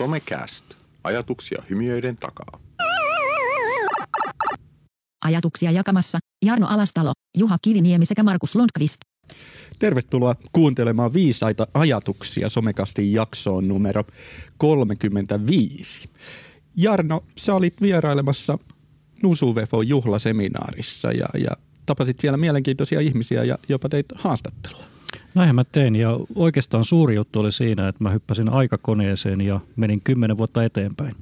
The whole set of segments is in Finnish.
Somecast. Ajatuksia hymiöiden takaa. Ajatuksia jakamassa Jarno Alastalo, Juha Kiviniemi sekä Markus Lundqvist. Tervetuloa kuuntelemaan viisaita ajatuksia Somekastin jaksoon numero 35. Jarno, sä olit vierailemassa Nusuvefo juhlaseminaarissa ja, ja tapasit siellä mielenkiintoisia ihmisiä ja jopa teit haastattelua. Näinhän mä tein ja oikeastaan suuri juttu oli siinä, että mä hyppäsin aikakoneeseen ja menin kymmenen vuotta eteenpäin.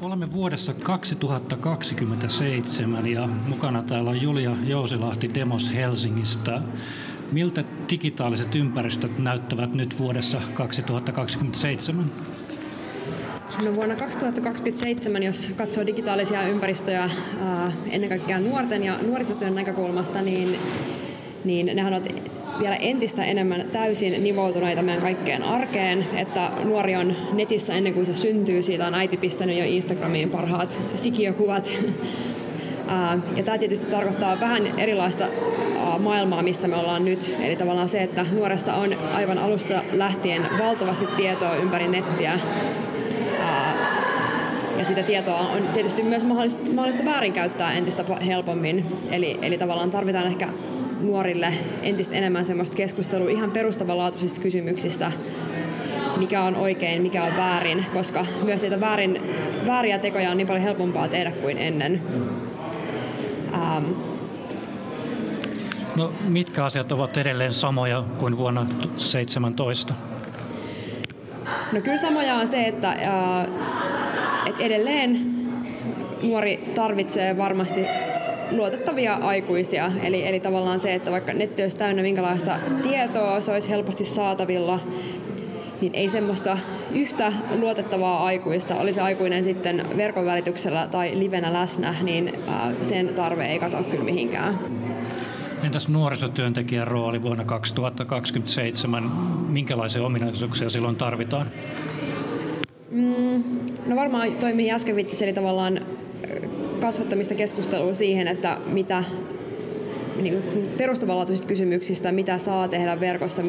Olemme vuodessa 2027 ja mukana täällä on Julia Jousilahti Demos Helsingistä. Miltä digitaaliset ympäristöt näyttävät nyt vuodessa 2027? No vuonna 2027, jos katsoo digitaalisia ympäristöjä ennen kaikkea nuorten ja nuorisotyön näkökulmasta, niin, niin nehän on vielä entistä enemmän täysin nivoutuneita meidän kaikkeen arkeen, että nuori on netissä ennen kuin se syntyy, siitä on äiti pistänyt jo Instagramiin parhaat sikiökuvat. Ja tämä tietysti tarkoittaa vähän erilaista maailmaa, missä me ollaan nyt. Eli tavallaan se, että nuoresta on aivan alusta lähtien valtavasti tietoa ympäri nettiä. Ja sitä tietoa on tietysti myös mahdollista, mahdollista väärinkäyttää entistä helpommin. Eli, eli tavallaan tarvitaan ehkä nuorille entistä enemmän semmoista keskustelua ihan perustavanlaatuisista kysymyksistä, mikä on oikein, mikä on väärin, koska myös niitä väärin, vääriä tekoja on niin paljon helpompaa tehdä kuin ennen. Ähm. No, mitkä asiat ovat edelleen samoja kuin vuonna 2017? No kyllä samoja on se, että, äh, että edelleen nuori tarvitsee varmasti luotettavia aikuisia. Eli, eli tavallaan se, että vaikka netti olisi täynnä minkälaista tietoa, se olisi helposti saatavilla, niin ei semmoista yhtä luotettavaa aikuista, olisi aikuinen sitten verkon välityksellä tai livenä läsnä, niin sen tarve ei katoa kyllä mihinkään. Entäs nuorisotyöntekijän rooli vuonna 2027? Minkälaisia ominaisuuksia silloin tarvitaan? Mm, no varmaan toimii äsken viittasi, eli tavallaan kasvattamista keskustelua siihen, että mitä niin kuin perustavanlaatuisista kysymyksistä, mitä saa tehdä verkossa,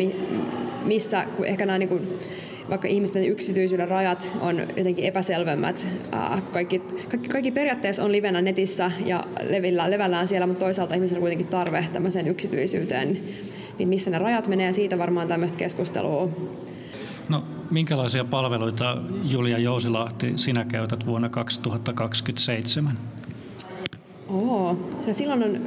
missä kun ehkä nämä niin kuin, vaikka ihmisten yksityisyyden rajat on jotenkin epäselvemmät. kaikki, kaikki, kaikki periaatteessa on livenä netissä ja levillä, levällään siellä, mutta toisaalta ihmisillä on kuitenkin tarve tämmöiseen yksityisyyteen. Niin missä ne rajat menee, siitä varmaan tämmöistä keskustelua. No, minkälaisia palveluita Julia Jousilahti sinä käytät vuonna 2027? Oo, no silloin on,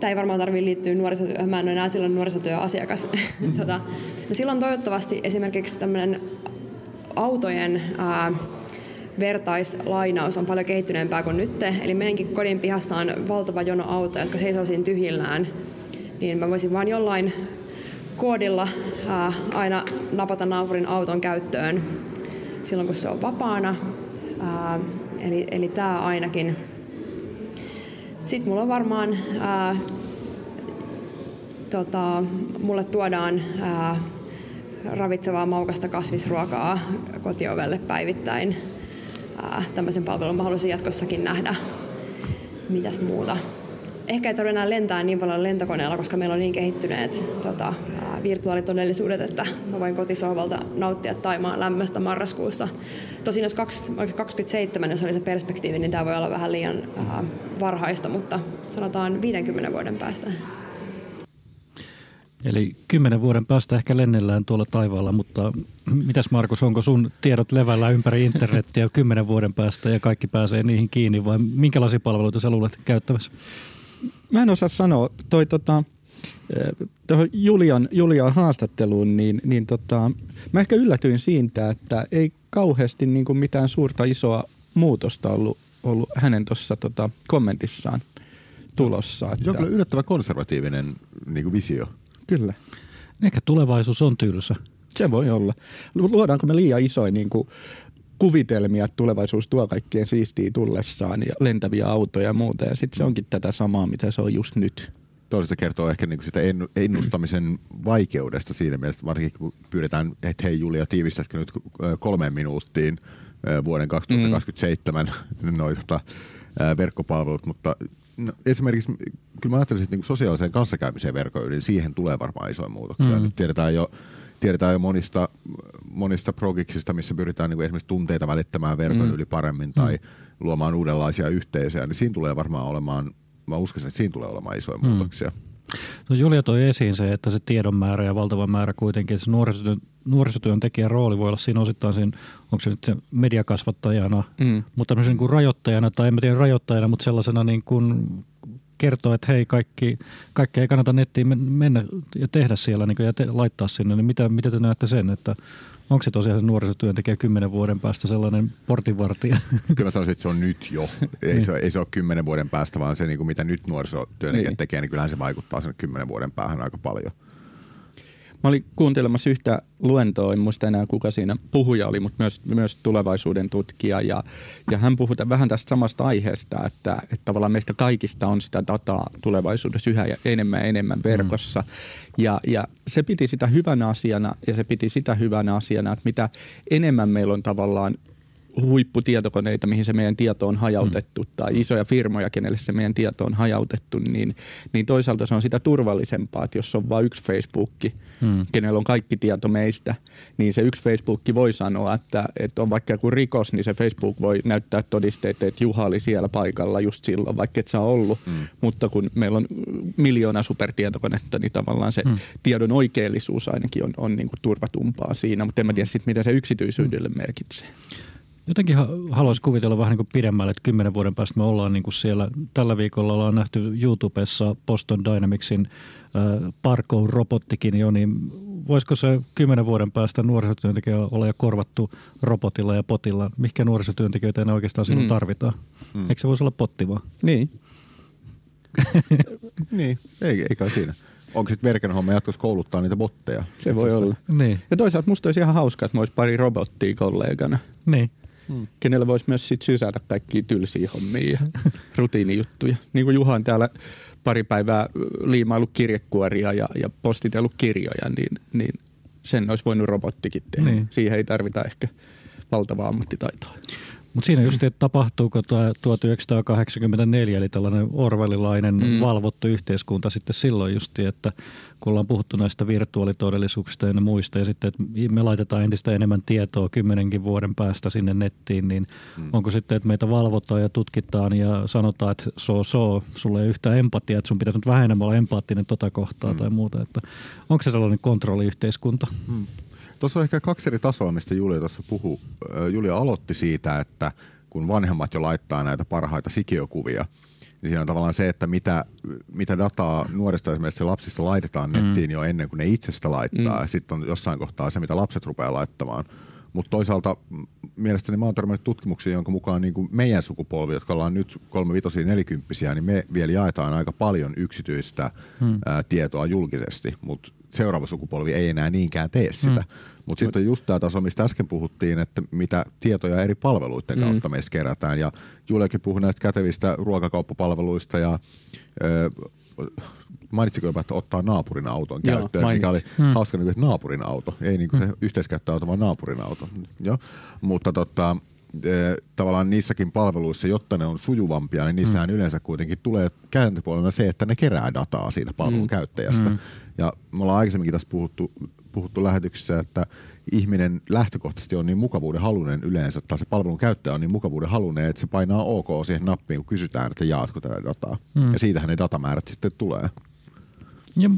tämä ei varmaan tarvitse liittyä nuorisotyöhön, mä en ole enää silloin nuorisotyöasiakas. tota, no silloin toivottavasti esimerkiksi tämmöinen autojen ää, vertaislainaus on paljon kehittyneempää kuin nyt. Eli meidänkin kodin pihassa on valtava jono autoja, jotka seisoo siinä tyhjillään. Niin mä voisin vaan jollain koodilla ää, aina napata naapurin auton käyttöön silloin, kun se on vapaana. Ää, eli, eli tämä ainakin sitten mulla on varmaan, ää, tota, mulle tuodaan ää, ravitsevaa maukasta kasvisruokaa kotiovelle päivittäin. Ää, tämmöisen palvelun mä haluaisin jatkossakin nähdä. Mitäs muuta? Ehkä ei tarvitse enää lentää niin paljon lentokoneella, koska meillä on niin kehittyneet tota, virtuaalitodellisuudet, että mä voin kotisohvalta nauttia Taimaan lämmöstä marraskuussa. Tosin jos 27, jos oli se perspektiivi, niin tämä voi olla vähän liian äh, varhaista, mutta sanotaan 50 vuoden päästä. Eli kymmenen vuoden päästä ehkä lennellään tuolla taivaalla, mutta mitäs Markus, onko sun tiedot levällä ympäri internettiä kymmenen vuoden päästä ja kaikki pääsee niihin kiinni vai minkälaisia palveluita sä luulet käyttävässä? Mä en osaa sanoa. Toi, tota, tuohon Julian, Julian haastatteluun, niin, niin tota, mä ehkä yllätyin siitä, että ei kauheasti niin kuin mitään suurta isoa muutosta ollut, ollut hänen tuossa tota, kommentissaan tulossa. Että... Joo, yllättävän konservatiivinen niin kuin visio. Kyllä. Ehkä tulevaisuus on tylsä. Se voi olla. Luodaanko me liian isoja niin kuin, kuvitelmia, että tulevaisuus tuo kaikkien siistiä tullessaan ja lentäviä autoja ja muuta. Ja sitten se onkin tätä samaa, mitä se on just nyt toisaalta kertoo ehkä niin sitä ennustamisen vaikeudesta siinä mielessä, varsinkin kun pyydetään, että hei Julia, tiivistätkö nyt kolmeen minuuttiin vuoden 2027 mm. noita verkkopalvelut, mutta no, esimerkiksi kyllä mä ajattelisin, että niin sosiaaliseen kanssakäymiseen verkon yli, siihen tulee varmaan isoja muutoksia. Mm. Nyt tiedetään jo, tiedetään jo monista, monista progiksista, missä pyritään niin esimerkiksi tunteita välittämään verkon Mm. yli paremmin tai luomaan uudenlaisia yhteisöjä, niin siinä tulee varmaan olemaan, mä uskon, että siinä tulee olemaan isoja Mm. muutoksia. No Julia toi esiin se, että se tiedon määrä ja valtava määrä kuitenkin, se nuorisotyön, nuorisotyöntekijän rooli voi olla siinä osittain siinä, onko se nyt se mediakasvattajana, Mm. mutta tämmöisen niin kuin rajoittajana, tai en mä tiedä rajoittajana, mutta sellaisena niin kuin kertoo, että hei, kaikki, kaikki ei kannata nettiin men- mennä ja tehdä siellä niin kuin, ja te, laittaa sinne, niin mitä, mitä te näette sen, että onko se tosiaan se nuorisotyöntekijä kymmenen vuoden päästä sellainen portinvartija? Kyllä mä sanoisin, että se on nyt jo. Ei se, ei se ole kymmenen vuoden päästä, vaan se, niin kuin mitä nyt nuorisotyöntekijät Niin. tekee, niin kyllähän se vaikuttaa sen kymmenen vuoden päähän aika paljon. Mä olin kuuntelemassa yhtä luentoa, en muista enää kuka siinä puhuja oli, mutta myös, myös tulevaisuuden tutkija. Ja, ja hän puhui vähän tästä samasta aiheesta, että, että tavallaan meistä kaikista on sitä dataa tulevaisuudessa yhä ja enemmän ja enemmän verkossa. Mm. Ja, ja se piti sitä hyvänä asiana ja se piti sitä hyvänä asiana, että mitä enemmän meillä on tavallaan huipputietokoneita, mihin se meidän tieto on hajautettu, mm. tai isoja firmoja, kenelle se meidän tieto on hajautettu, niin, niin toisaalta se on sitä turvallisempaa, että jos on vain yksi Facebookki, mm. kenellä on kaikki tieto meistä, niin se yksi Facebookki voi sanoa, että, että on vaikka joku rikos, niin se Facebook voi näyttää todisteita, että Juha oli siellä paikalla just silloin, vaikka et sä ollut. Mm. Mutta kun meillä on miljoona supertietokonetta, niin tavallaan se mm. tiedon oikeellisuus ainakin on, on niin kuin turvatumpaa siinä, mutta en mä tiedä sitten, mitä se yksityisyydelle merkitsee. Jotenkin ha- haluaisin kuvitella vähän niin kuin pidemmälle, että kymmenen vuoden päästä me ollaan niin kuin siellä. Tällä viikolla ollaan nähty YouTubessa Boston Dynamicsin äh, Parkour-robottikin jo, niin voisiko se kymmenen vuoden päästä nuorisotyöntekijä olla jo korvattu robotilla ja potilla? Mihinkä nuorisotyöntekijöitä enää oikeastaan silloin Mm. tarvitaan? Mm. Eikö se voisi olla potti vaan? Niin. Niin, ei, ei kai siinä. Onko sitten Verken homma jatkossa kouluttaa niitä botteja? Se voi olla. Niin. Ja toisaalta musta olisi ihan hauskaa, että mulla olisi pari robottia kollegana, Niin. Kenelle voisi myös sit sysätä kaikkia tylsiä hommia ja rutiinijuttuja. Niin kuin Juha on täällä pari päivää liimaillut kirjekuoria ja, ja postitellut kirjoja, niin, niin sen olisi voinut robottikin tehdä. Niin. Siihen ei tarvita ehkä valtavaa ammattitaitoa. Mutta siinä just, että tapahtuuko tämä 1984, eli tällainen orwellilainen Mm. valvottu yhteiskunta sitten silloin just, että kun ollaan puhuttu näistä virtuaalitodellisuuksista ja muista, ja sitten, että me laitetaan entistä enemmän tietoa kymmenenkin vuoden päästä sinne nettiin, niin mm. onko sitten, että meitä valvotaan ja tutkitaan ja sanotaan, että so so, sulla ei yhtään empatiaa, että sun pitäisi nyt vähän enemmän olla empaattinen tota kohtaa mm. tai muuta, että onko se sellainen kontrolliyhteiskunta? Mm. Tuossa on ehkä kaksi eri tasoa, mistä Julia tuossa puhuu. Julia aloitti siitä, että kun vanhemmat jo laittaa näitä parhaita sikiökuvia, niin siinä on tavallaan se, että mitä, mitä dataa nuorista esimerkiksi lapsista laitetaan nettiin jo ennen kuin ne itse sitä laittaa. Mm. Sitten on jossain kohtaa se, mitä lapset rupeaa laittamaan. Mutta toisaalta mm, mielestäni mä oon törmännyt tutkimuksiin, jonka mukaan niin kuin meidän sukupolvi, jotka ollaan nyt kolme vitosia nelikymppisiä, niin me vielä jaetaan aika paljon yksityistä hmm. ää, tietoa julkisesti, mutta seuraava sukupolvi ei enää niinkään tee sitä. Hmm. Mutta sitten on just tämä taso, mistä äsken puhuttiin, että mitä tietoja eri palveluiden kautta mm. meistä kerätään. Ja Juliakin puhui näistä kätevistä ruokakauppapalveluista ja ö, mainitsiko jopa, että ottaa naapurin auton Joo, käyttöön, mikä oli hmm. hauska, niin kuin, että naapurin auto, ei niin kuin se yhteiskäyttöauto, vaan naapurin auto. Joo. Mutta tota, tavallaan niissäkin palveluissa, jotta ne on sujuvampia, niin niissähän yleensä kuitenkin tulee kääntöpuolella se, että ne kerää dataa siitä palvelun Mm. käyttäjästä. Mm. Ja me ollaan aikaisemminkin tässä puhuttu, puhuttu lähetyksessä, että ihminen lähtökohtaisesti on niin mukavuuden halunen yleensä, tai se palvelun käyttäjä on niin mukavuuden halunen, että se painaa OK siihen nappiin, kun kysytään, että jaatko tätä dataa. Mm. Ja siitähän ne datamäärät sitten tulee. Ja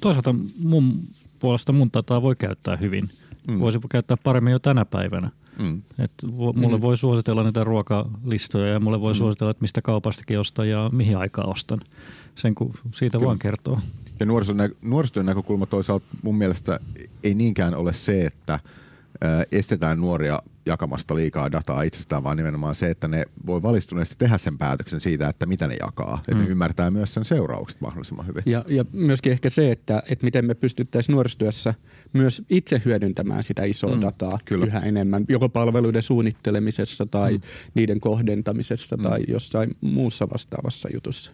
toisaalta mun puolesta mun dataa voi käyttää hyvin. Mm. Mm. Voisi käyttää paremmin jo tänä päivänä. Mm. Et vo- mulle Mm. voi suositella niitä ruokalistoja ja mulle voi suositella, että mistä kaupastakin ostan ja mihin aikaan ostan. Sen kun siitä Kyllä. vaan kertoo. Ja nuorisotyön näkökulma toisaalta mun mielestä ei niinkään ole se, että estetään nuoria jakamasta liikaa dataa itsestään, vaan nimenomaan se, että ne voi valistuneesti tehdä sen päätöksen siitä, että mitä ne jakaa. Että ne Mm. ymmärtää myös sen seuraukset mahdollisimman hyvin. Ja, ja myöskin ehkä se, että, että miten me pystyttäisiin nuorisotyössä myös itse hyödyntämään sitä isoa Mm, mm, dataa kyllä. yhä enemmän, joko palveluiden suunnittelemisessa tai Mm. mm. niiden kohdentamisessa Mm. mm. tai jossain muussa vastaavassa jutussa.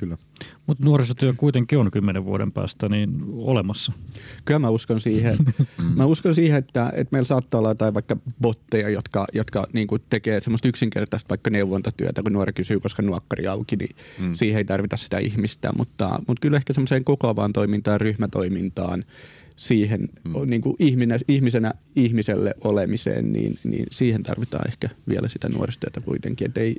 Kyllä. Mutta nuorisotyö kuitenkin on kymmenen vuoden päästä niin olemassa. Kyllä mä uskon siihen. mä uskon siihen, että, että meillä saattaa olla jotain vaikka botteja, jotka, jotka niin kuin tekee semmoista yksinkertaista vaikka neuvontatyötä, kun nuori kysyy, koska nuokkari auki, niin Mm. siihen ei tarvita sitä ihmistä. Mutta, mutta kyllä ehkä semmoiseen kokoavaan toimintaan, ryhmätoimintaan, siihen mm. niin kuin ihminen, ihmisenä ihmiselle olemiseen, niin, niin siihen tarvitaan ehkä vielä sitä nuorisotyötä kuitenkin. Että ei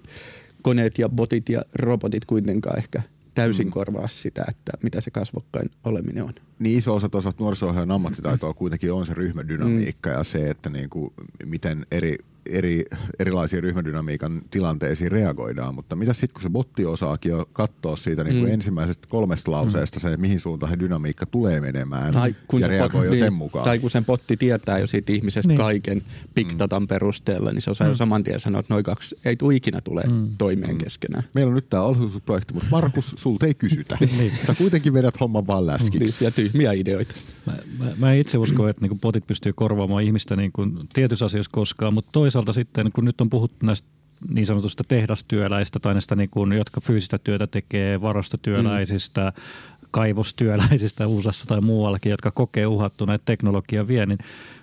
koneet ja botit ja robotit kuitenkaan ehkä täysin mm. korvaa sitä, että mitä se kasvokkain oleminen on. Niin iso osa tuossa nuoriso ammattitaitoa kuitenkin on se ryhmädynamiikka mm. ja se, että niin kuin, miten eri eri, erilaisiin ryhmädynamiikan tilanteisiin reagoidaan, mutta mitä sitten kun se botti osaakin jo katsoa siitä niin kuin mm. ensimmäisestä kolmesta lauseesta mm. se, mihin suuntaan se dynamiikka tulee menemään tai kun ja se reagoi pot, jo sen mukaan. Tai kun sen potti tietää jo siitä ihmisestä niin. kaiken Big Datan mm. perusteella, niin se osaa mm. jo saman tien sanoa, että noin kaksi ei tule ikinä tule mm. toimeen mm. keskenään. Meillä on nyt tämä alhoisuusprojekti, mutta Markus, sulta ei kysytä. niin. Sä kuitenkin vedät homman vaan läskiksi. Ja tyhmiä ideoita. Mä, mä, mä itse uskon, että niin botit pystyy korvaamaan ihmistä niin kuin tietyissä asioissa koskaan, mutta toisaalta sitten, kun nyt on puhuttu näistä niin sanotusta tehdastyöläistä tai näistä, niin kuin, jotka fyysistä työtä tekee, varastotyöläisistä, mm. kaivostyöläisistä USAssa tai muuallakin, jotka kokee uhattuna, että teknologia vie, niin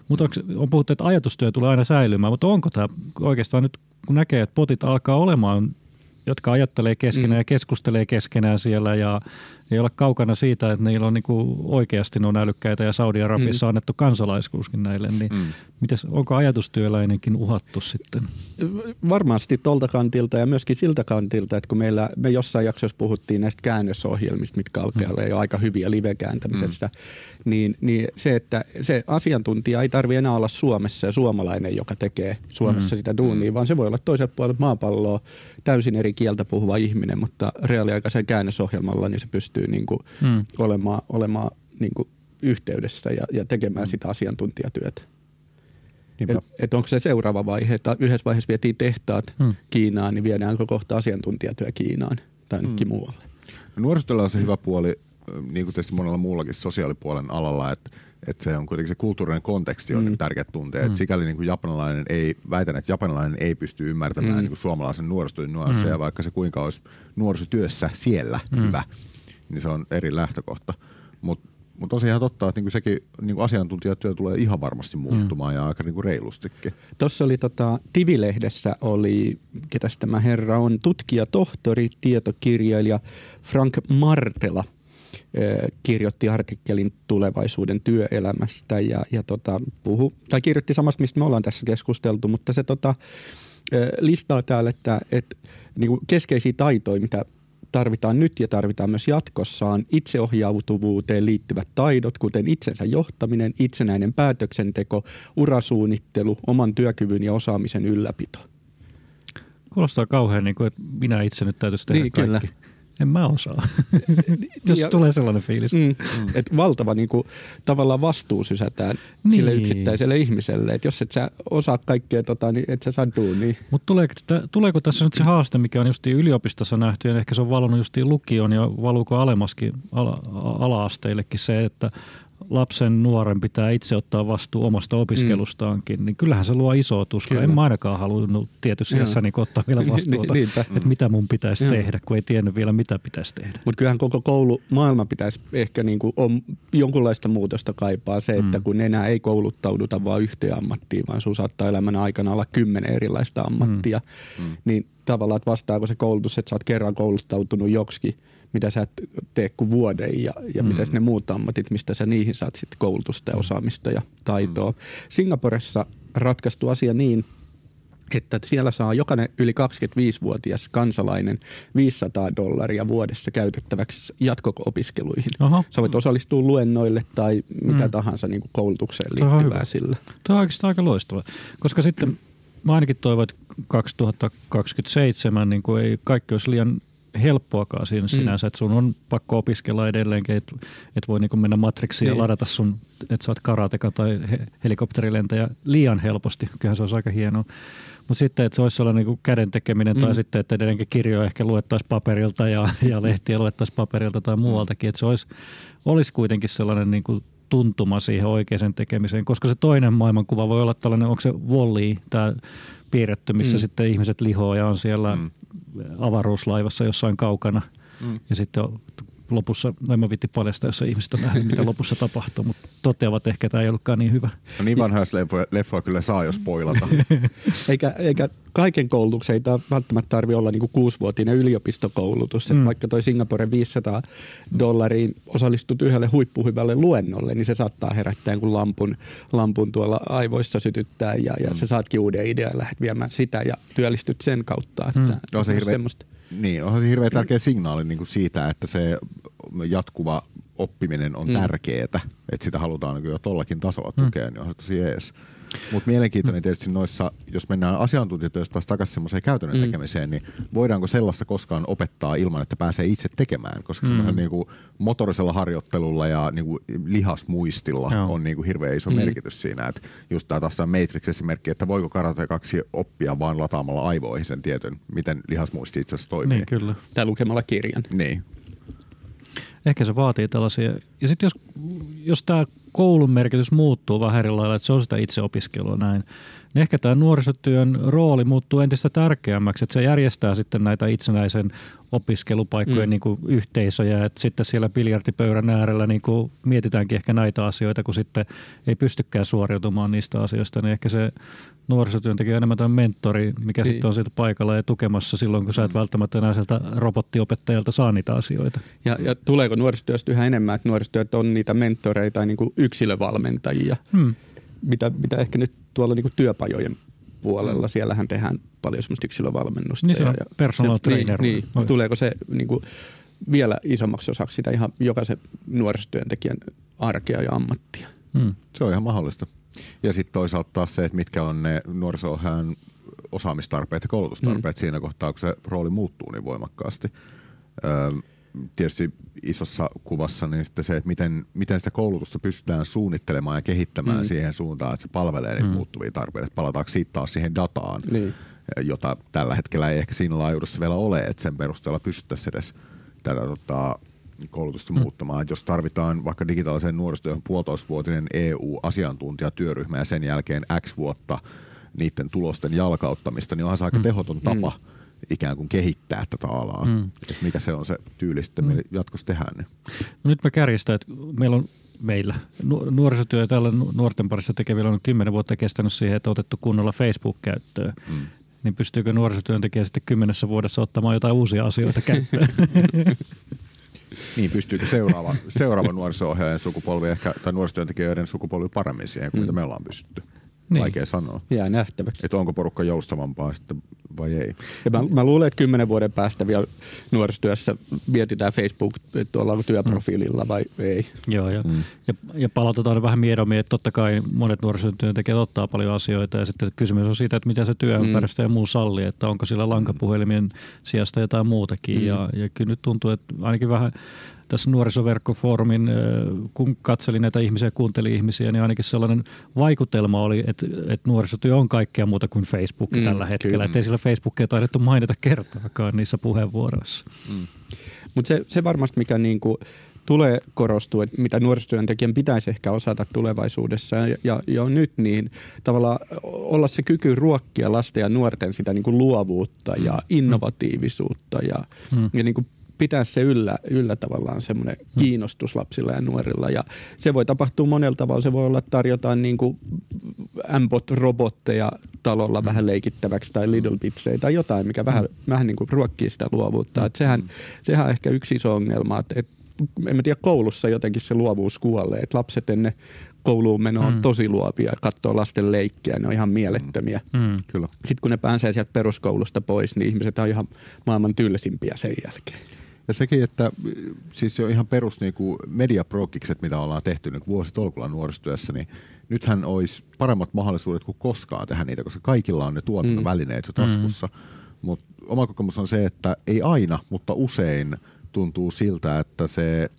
mutta on puhuttu, että ajatustyö tulee aina säilymään, mutta onko tämä oikeastaan nyt, kun näkee, että potit alkaa olemaan jotka ajattelee keskenään mm. ja keskustelee keskenään siellä ja ei olla kaukana siitä, että niillä on niinku oikeasti on älykkäitä ja Saudi-Arabiassa mm. annettu kansalaisuuskin näille, niin mm. mites, onko ajatustyöläinenkin uhattu sitten? Varmasti tuolta kantilta ja myöskin siltä kantilta, että kun meillä, me jossain jaksossa puhuttiin näistä käännösohjelmista, mitkä alkaa mm. jo aika hyviä live-kääntämisessä, mm. niin, niin se, että se asiantuntija ei tarvitse enää olla Suomessa ja suomalainen, joka tekee Suomessa mm. sitä duunia, mm. vaan se voi olla toisella puolella maapalloa täysin eri kieltä puhuva ihminen, mutta reaaliaikaisen käännösohjelmalla niin se pystyy niin kuin mm. olemaan, olemaan niin kuin yhteydessä ja, ja tekemään mm. sitä asiantuntijatyötä. Et, et onko se seuraava vaihe, että yhdessä vaiheessa vietiin tehtaat mm. Kiinaan, niin viedäänkö kohta asiantuntijatyö Kiinaan tai mm. muualle? No, nuorisotyöllä on se hyvä puoli, niin kuin tietysti monella muullakin sosiaalipuolen alalla, että että se on kuitenkin se kulttuurinen konteksti on mm. tärkeä tuntea. Mm. sikäli niin kuin japanilainen ei, väitän, että japanilainen ei pysty ymmärtämään mm. niin kuin suomalaisen nuorisotyön nuansseja, mm. vaikka se kuinka olisi nuorisotyössä siellä mm. hyvä, niin se on eri lähtökohta. Mutta mutta on se ihan totta, että niinku sekin niinku asiantuntijatyö tulee ihan varmasti muuttumaan mm. ja aika niinku reilustikin. Tuossa oli tota, Tivilehdessä oli, ketäs tämä herra on, tutkija, tohtori, tietokirjailija Frank Martela – kirjoitti artikkelin tulevaisuuden työelämästä ja, ja tota, puhu, tai kirjoitti samasta, mistä me ollaan tässä keskusteltu, mutta se tota, listaa täällä, että, että niin keskeisiä taitoja, mitä tarvitaan nyt ja tarvitaan myös jatkossa on itseohjautuvuuteen liittyvät taidot, kuten itsensä johtaminen, itsenäinen päätöksenteko, urasuunnittelu, oman työkyvyn ja osaamisen ylläpito. Kuulostaa kauhean niin kuin, että minä itse nyt täytyisi tehdä niin, kaikki. Kyllä. En mä osaa, jos ja, tulee sellainen fiilis. Mm, mm. Että valtava niin kuin, tavallaan vastuu sysätään niin. sille yksittäiselle ihmiselle. Että jos et sä osaa kaikkea, tota, niin et sä saa duunia. Mutta tuleeko, tuleeko tässä nyt se haaste, mikä on justiin yliopistossa nähty, ja ehkä se on valunut justiin lukion ja valuuko alemmaskin ala, ala-asteillekin se, että lapsen nuoren pitää itse ottaa vastuu omasta opiskelustaankin, mm. niin kyllähän se luo isoa tuskaa. Kyllä. En mä ainakaan halunnut tietysti iässä niin ottaa vielä vastuuta, niin, että mitä mun pitäisi Joo. tehdä, kun ei tiennyt vielä mitä pitäisi tehdä. Mutta kyllähän koko koulu maailma pitäisi ehkä niin kuin on, jonkunlaista muutosta kaipaa se, että mm. kun enää ei kouluttauduta vain yhteen ammattiin, vaan sun saattaa elämän aikana olla kymmenen erilaista ammattia, mm. mm. niin tavallaan, että vastaako se koulutus, että sä oot kerran kouluttautunut joksikin – mitä sä et tee kuin vuoden ja, ja mm. mitä ne muut ammatit, mistä sä niihin saat sitten koulutusta ja mm. osaamista ja taitoa. Mm. Singaporessa ratkaistu asia niin, että siellä saa jokainen yli 25-vuotias kansalainen 500 dollaria vuodessa käytettäväksi jatko-opiskeluihin. Aha. Sä voit osallistua luennoille tai mitä mm. tahansa niin kuin koulutukseen liittyvää sillä. Tuo on oikeastaan aika loistava, koska sitten mä ainakin toivon, että 2027 niin kuin ei kaikki olisi liian helppoakaan siinä mm. sinänsä, että sun on pakko opiskella edelleenkin, että et voi niinku mennä matriksiin niin. ja ladata sun, että sä oot karateka tai he, helikopterilentäjä liian helposti. Kyllähän se olisi aika hienoa. Mutta sitten, että se olisi sellainen niin käden tekeminen mm. tai sitten, että edelleenkin kirjoja ehkä luettaisiin paperilta ja, ja lehtiä luettaisiin paperilta tai muualtakin. Että se olisi, olisi kuitenkin sellainen niin kuin tuntuma siihen oikeaan tekemiseen, koska se toinen maailmankuva voi olla tällainen, onko se Wall-E, tämä piirretty, missä mm. sitten ihmiset lihoo ja on siellä mm. avaruuslaivassa jossain kaukana. Mm. Ja sitten lopussa, no en mä vitti paljasta, jos ihmiset on nähnyt, mitä lopussa tapahtuu, mutta toteavat ehkä, että tämä ei ollutkaan niin hyvä. No niin vanhaa leffoja, leffoja kyllä saa, jos spoilata. Eikä, eikä kaiken koulutuksen ei välttämättä tarvi olla niin kuusivuotinen yliopistokoulutus. Mm. vaikka toi Singaporen 500 dollariin osallistut yhdelle huippuhyvälle luennolle, niin se saattaa herättää kun lampun, lampun tuolla aivoissa sytyttää ja, ja mm. sä saatkin uuden idean ja lähdet viemään sitä ja työllistyt sen kautta. Että mm. no, se hirveä, semmoista. Niin, onhan se hirveän tärkeä signaali niin kuin siitä, että se jatkuva oppiminen on mm. tärkeää, että sitä halutaan niin jo tollakin tasolla mm. tukea, mm. niin on se tosi ees. Mutta mielenkiintoinen tietysti noissa, jos mennään asiantuntijoista taas takaisin semmoiseen käytännön mm. tekemiseen, niin voidaanko sellaista koskaan opettaa ilman, että pääsee itse tekemään? Koska mm. semmoisella niin kuin motorisella harjoittelulla ja niin kuin lihasmuistilla Joo. on niin kuin hirveän iso mm. merkitys siinä. Että just tämä taas Matrix-esimerkki, että voiko Karate 2 oppia vain lataamalla aivoihin sen tietyn, miten lihasmuisti itse asiassa toimii. Niin, kyllä. Tai lukemalla kirjan. Niin. Ehkä se vaatii tällaisia. Ja sitten jos, jos tämä koulun merkitys muuttuu vähän eri lailla, että se on sitä itseopiskelua näin, niin ehkä tämä nuorisotyön rooli muuttuu entistä tärkeämmäksi, että se järjestää sitten näitä itsenäisen opiskelupaikkojen mm. niin kuin yhteisöjä, että sitten siellä biljardipöydän äärellä niin kuin mietitäänkin ehkä näitä asioita, kun sitten ei pystykään suoriutumaan niistä asioista, niin ehkä se nuorisotyöntekijä on enemmän tämän mentori, mikä niin. sitten on sieltä paikalla ja tukemassa silloin, kun sä et mm. välttämättä enää sieltä robottiopettajalta saa niitä asioita. Ja, ja tuleeko nuorisotyöstä yhä enemmän, että nuorisotyöt on niitä mentoreita tai niin kuin yksilövalmentajia, hmm. mitä, mitä ehkä nyt tuolla niin kuin työpajojen puolella, hmm. siellähän tehdään paljon semmoista yksilövalmennusta. Niin se on ja personal se, trainer. Niin, niin, tuleeko se niin kuin vielä isommaksi osaksi sitä ihan jokaisen nuorisotyöntekijän arkea ja ammattia? Hmm. Se on ihan mahdollista. Ja sitten toisaalta taas se, että mitkä on ne nuoriso osaamistarpeet ja koulutustarpeet mm. siinä kohtaa, kun se rooli muuttuu niin voimakkaasti. Öö, tietysti isossa kuvassa niin sitten se, että miten, miten sitä koulutusta pystytään suunnittelemaan ja kehittämään mm. siihen suuntaan, että se palvelee niitä mm. muuttuvia tarpeita. Palataanko siitä taas siihen dataan, niin. jota tällä hetkellä ei ehkä siinä laajuudessa vielä ole, että sen perusteella pystyttäisiin edes tätä tota, koulutusta mm. muuttamaan. Jos tarvitaan vaikka digitaaliseen nuorisotyöhön puolitoistavuotinen EU-asiantuntijatyöryhmä ja sen jälkeen X vuotta niiden tulosten jalkauttamista, niin onhan se aika mm. tehoton tapa mm. Ikään kuin kehittää tätä alaa. Mm. Että mikä se on se tyyli sitten, mm. jatkossa tehdään. Niin. No nyt mä kärjistän, että meillä on meillä. Nuorisotyö tällä nuorten parissa tekevillä on kymmenen vuotta kestänyt siihen, että on otettu kunnolla Facebook-käyttöön. Mm. Niin pystyykö nuorisotyöntekijä sitten kymmenessä vuodessa ottamaan jotain uusia asioita käyttöön? Niin, pystyykö seuraava, seuraava nuoriso-ohjaajan sukupolvi ehkä, tai nuorisotyöntekijöiden sukupolvi paremmin siihen kuin mm. mitä me ollaan pystytty? Niin. Vaikea sanoa. Jää nähtäväksi. Että onko porukka joustavampaa sitten vai ei. Ja mä, mä luulen, että kymmenen vuoden päästä vielä nuorisotyössä mietitään Facebook tuolla työprofiililla vai ei. Joo, ja, mm. ja, ja palautetaan vähän miedommin, että totta kai monet nuorisotyöntekijät ottaa paljon asioita ja sitten kysymys on siitä, että mitä se työympäristö mm. ja muu sallii, että onko sillä lankapuhelimien sijasta jotain muutakin. Mm. Ja, ja kyllä nyt tuntuu, että ainakin vähän tässä nuorisoverkkofoorumin, kun katselin näitä ihmisiä ja kuuntelin ihmisiä, niin ainakin sellainen vaikutelma oli, että, että nuorisotyö on kaikkea muuta kuin Facebook mm, tällä hetkellä. Että ei sillä Facebookia taidettu mainita kertaakaan niissä puheenvuoroissa. Mm. Mutta se, se varmasti, mikä niinku tulee korostua, että mitä nuorisotyöntekijän pitäisi ehkä osata tulevaisuudessa ja, ja jo nyt, niin tavallaan olla se kyky ruokkia lasten ja nuorten sitä niin kuin luovuutta ja mm. innovatiivisuutta ja, mm. ja niin kuin pitää se yllä, yllä tavallaan semmoinen hmm. kiinnostus lapsilla ja nuorilla. Ja se voi tapahtua monella tavalla. Se voi olla, että tarjotaan niin kuin M-bot-robotteja talolla hmm. vähän leikittäväksi tai Little Bitsejä tai jotain, mikä vähän, vähän niin kuin ruokkii sitä luovuutta. Et sehän, sehän on ehkä yksi iso ongelma, että et, en mä tiedä, koulussa jotenkin se luovuus kuolee. että lapset ennen kouluun meno on mm. tosi luovia, katsoo lasten leikkejä, ne on ihan mielettömiä. Mm. Kyllä. Sitten kun ne pääsee sieltä peruskoulusta pois, niin ihmiset on ihan maailman tylsimpiä sen jälkeen. Ja sekin, että siis jo ihan perus niin kuin mediaprokikset, mitä ollaan tehty nyt vuositolkulla nuorisotyössä, niin nythän olisi paremmat mahdollisuudet kuin koskaan tehdä niitä, koska kaikilla on ne tuotantovälineet jo taskussa. Mm. Mutta oma kokemus on se, että ei aina, mutta usein tuntuu siltä, että se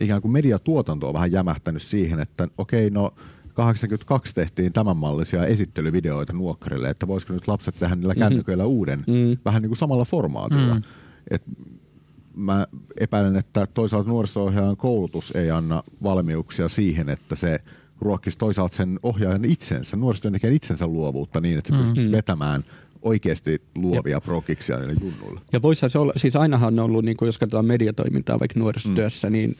ikään kuin mediatuotanto on vähän jämähtänyt siihen, että okei, no 82 tehtiin tämän mallisia esittelyvideoita nuokkarille, että voisiko nyt lapset tehdä niillä mm-hmm. kännyköillä uuden, mm. vähän niin kuin samalla formaatilla. Mm. Et mä epäilen, että toisaalta nuoriso koulutus ei anna valmiuksia siihen, että se ruokkisi toisaalta sen ohjaajan itsensä, nuorisotyöntekijän itsensä luovuutta niin, että se mm. pystyisi vetämään oikeasti luovia prokiksia niille junnuille. Ja voisihan se olla, siis ainahan on ollut, niin kuin jos katsotaan mediatoimintaa vaikka nuorisotyössä, mm. niin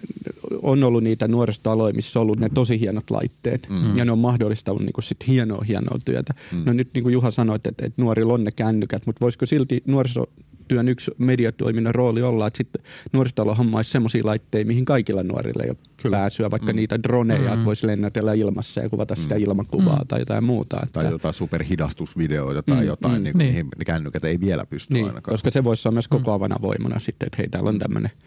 on ollut niitä nuorisotaloja, missä on ollut ne tosi hienot laitteet. Mm. Ja ne on mahdollistanut niin kuin sit hienoa, hienoa työtä. Mm. No nyt niin kuin Juha sanoi, että, että nuorilla on ne kännykät, mutta voisiko silti nuoriso työn yksi mediatoiminnan rooli olla, että sitten nuorisotalo hommaisi semmoisia laitteita, mihin kaikilla nuorilla ei ole Kyllä. pääsyä, vaikka mm. niitä droneja, mm. että voisi lennätellä ilmassa ja kuvata mm. sitä ilmakuvaa mm. tai jotain muuta. Että... Tai jotain superhidastusvideoita tai mm. jotain, mm. niin, niin. mihin kännykät ei vielä pysty niin, ainakaan. Koska se voisi olla myös kokoavana voimana sitten, että hei, täällä on tämmöinen –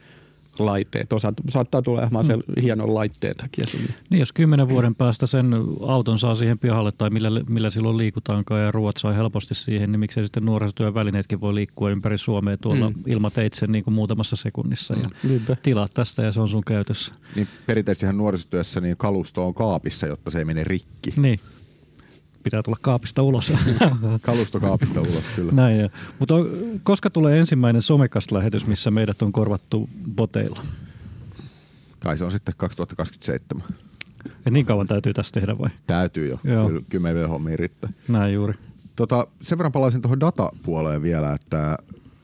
laitteet. Osa saattaa tulla ihan mm. sen hienon laitteen takia sinne. Niin, jos kymmenen vuoden päästä sen auton saa siihen pihalle tai millä, millä silloin liikutaankaan ja ruoat saa helposti siihen, niin miksei sitten nuorisotyön välineetkin voi liikkua ympäri Suomea tuolla mm. ilmateitse niin kuin muutamassa sekunnissa ja mm. tilaa tästä ja se on sun käytössä. Niin perinteisesti nuorisotyössä niin kalusto on kaapissa, jotta se ei mene rikki. Niin pitää tulla kaapista ulos. Kalusto kaapista ulos, kyllä. Näin, ja. Mutta koska tulee ensimmäinen somekast-lähetys, missä meidät on korvattu boteilla? Kai se on sitten 2027. Et niin kauan täytyy tässä tehdä vai? Täytyy jo. Joo. Kyllä, kyllä meidän hommiin riittää. Näin juuri. Tota, sen verran palaisin tuohon datapuoleen vielä, että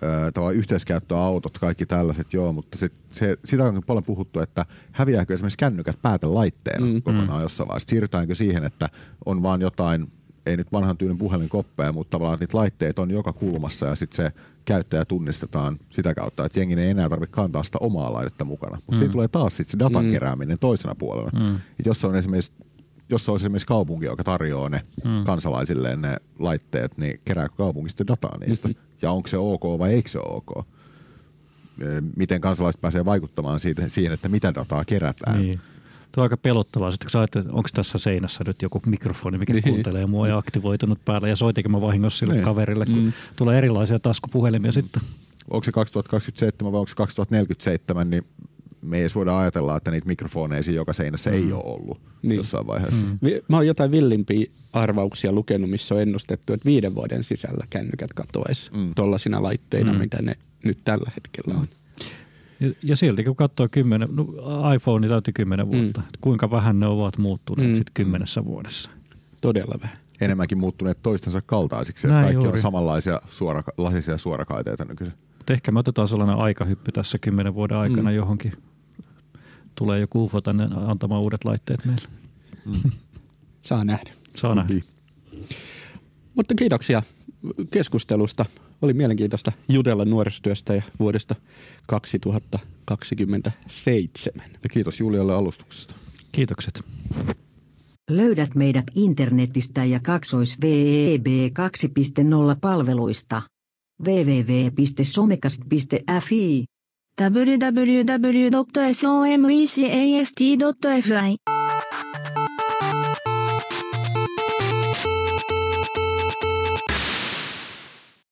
äh, yhteiskäyttöautot, kaikki tällaiset, joo, mutta sit, se, sitä on paljon puhuttu, että häviääkö esimerkiksi kännykät päätelaitteena mm, kokonaan mm. jossain vaiheessa. Siirrytäänkö siihen, että on vaan jotain, ei nyt vanhan tyylin puhelinkoppeja, mutta tavallaan niitä laitteet on joka kulmassa ja sitten se käyttäjä tunnistetaan sitä kautta, että jengi ei enää tarvitse kantaa sitä omaa laitetta mukana. Mutta mm. siinä tulee taas sit se datan mm. kerääminen toisena puolella. Mm. Et jos on esimerkiksi jos olisi esimerkiksi kaupunki, joka tarjoaa ne mm. kansalaisille ne laitteet, niin kerääkö kaupunki sitten dataa niistä? Mm-hmm. Ja onko se ok vai eikö se ok? Miten kansalaiset pääsee vaikuttamaan siitä, siihen, että mitä dataa kerätään? Niin. Tuo on aika pelottavaa. Sitten kun sä ajattelet, onko tässä seinässä nyt joku mikrofoni, mikä niin. kuuntelee mua ja aktivoitunut päällä ja soitinko mä vahingossa sille niin. kaverille, kun mm. tulee erilaisia taskupuhelimia sitten. Onko se 2027 vai onko se 2047, niin me ei edes voida ajatella, että niitä mikrofoneja siinä joka seinässä mm. ei ole ollut niin. jossain vaiheessa. Mm. Mä oon jotain villimpiä arvauksia lukenut, missä on ennustettu, että viiden vuoden sisällä kännykät katoaisi mm. tuollaisina laitteina, mm. mitä ne nyt tällä hetkellä on. Ja, ja silti kun katsoo kymmenen, no iPhone täytti kymmenen vuotta, mm. kuinka vähän ne ovat muuttuneet mm. sitten kymmenessä vuodessa. Todella vähän. Enemmänkin muuttuneet toistensa kaltaisiksi, että kaikki juuri. on samanlaisia suora, lasisia suorakaiteita nykyisin. Mutta ehkä me otetaan sellainen aikahyppy tässä kymmenen vuoden aikana mm. johonkin. Tulee joku UFO tänne antamaan uudet laitteet meille. Mm. Saa nähdä. Saa nähdä. Mm. Mutta kiitoksia keskustelusta. Oli mielenkiintoista jutella nuorisotyöstä ja vuodesta 2027. Ja kiitos Julialle alustuksesta. Kiitokset. Löydät meidät internetistä ja kaksois VEB 2.0 palveluista www.somecast.fi www.somecast.fi